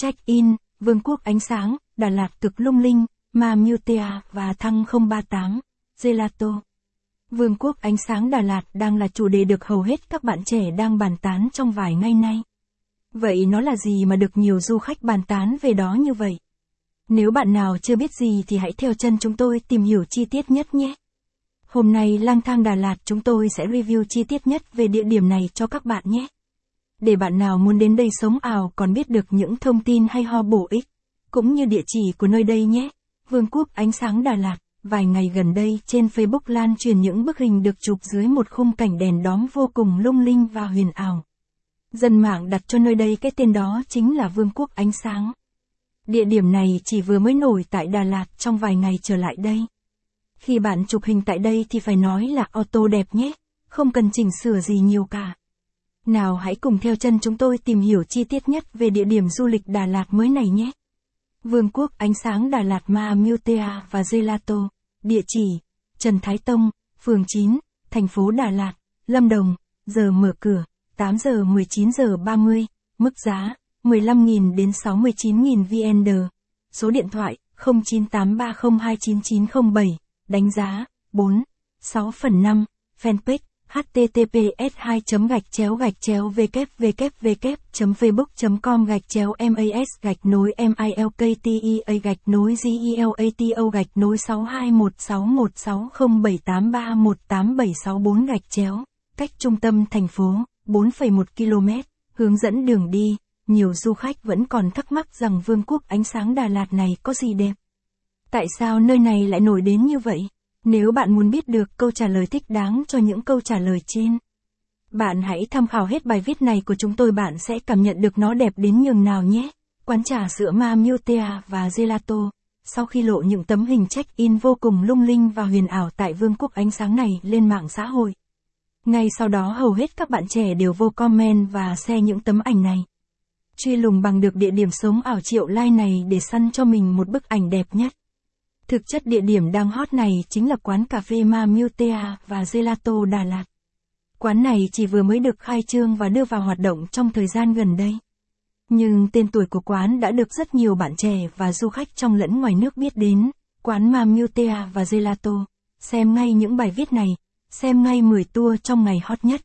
check-in, Vương quốc ánh sáng, Đà Lạt cực lung linh, Ma Mutea và Thăng 038, Gelato. Vương quốc ánh sáng Đà Lạt đang là chủ đề được hầu hết các bạn trẻ đang bàn tán trong vài ngày nay. Vậy nó là gì mà được nhiều du khách bàn tán về đó như vậy? Nếu bạn nào chưa biết gì thì hãy theo chân chúng tôi tìm hiểu chi tiết nhất nhé. Hôm nay lang thang Đà Lạt chúng tôi sẽ review chi tiết nhất về địa điểm này cho các bạn nhé. Để bạn nào muốn đến đây sống ảo còn biết được những thông tin hay ho bổ ích, cũng như địa chỉ của nơi đây nhé. Vương quốc ánh sáng Đà Lạt, vài ngày gần đây trên Facebook lan truyền những bức hình được chụp dưới một khung cảnh đèn đóm vô cùng lung linh và huyền ảo. Dân mạng đặt cho nơi đây cái tên đó chính là Vương quốc ánh sáng. Địa điểm này chỉ vừa mới nổi tại Đà Lạt trong vài ngày trở lại đây. Khi bạn chụp hình tại đây thì phải nói là auto đẹp nhé, không cần chỉnh sửa gì nhiều cả. Nào hãy cùng theo chân chúng tôi tìm hiểu chi tiết nhất về địa điểm du lịch Đà Lạt mới này nhé. Vương quốc ánh sáng Đà Lạt Ma Mutea và Gelato, địa chỉ, Trần Thái Tông, phường 9, thành phố Đà Lạt, Lâm Đồng, giờ mở cửa, 8 giờ 19 giờ 30, mức giá, 15.000 đến 69.000 VND. Số điện thoại 0983029907, đánh giá 4, 6 phần 5, fanpage https 2 gạch chéo gạch chéo www facebook com gạch chéo mas gạch nối milktea gạch nối gelato gạch nối 6216160783187764 gạch chéo cách trung tâm thành phố 4,1 km hướng dẫn đường đi nhiều du khách vẫn còn thắc mắc rằng vương quốc ánh sáng Đà Lạt này có gì đẹp. Tại sao nơi này lại nổi đến như vậy? Nếu bạn muốn biết được câu trả lời thích đáng cho những câu trả lời trên, bạn hãy tham khảo hết bài viết này của chúng tôi bạn sẽ cảm nhận được nó đẹp đến nhường nào nhé. Quán trà sữa Ma Mutea và Gelato, sau khi lộ những tấm hình check-in vô cùng lung linh và huyền ảo tại vương quốc ánh sáng này lên mạng xã hội. Ngay sau đó hầu hết các bạn trẻ đều vô comment và share những tấm ảnh này truy lùng bằng được địa điểm sống ảo triệu lai này để săn cho mình một bức ảnh đẹp nhất. Thực chất địa điểm đang hot này chính là quán cà phê Ma Mutea và Gelato Đà Lạt. Quán này chỉ vừa mới được khai trương và đưa vào hoạt động trong thời gian gần đây. Nhưng tên tuổi của quán đã được rất nhiều bạn trẻ và du khách trong lẫn ngoài nước biết đến. Quán Ma Mutea và Gelato. Xem ngay những bài viết này. Xem ngay 10 tour trong ngày hot nhất.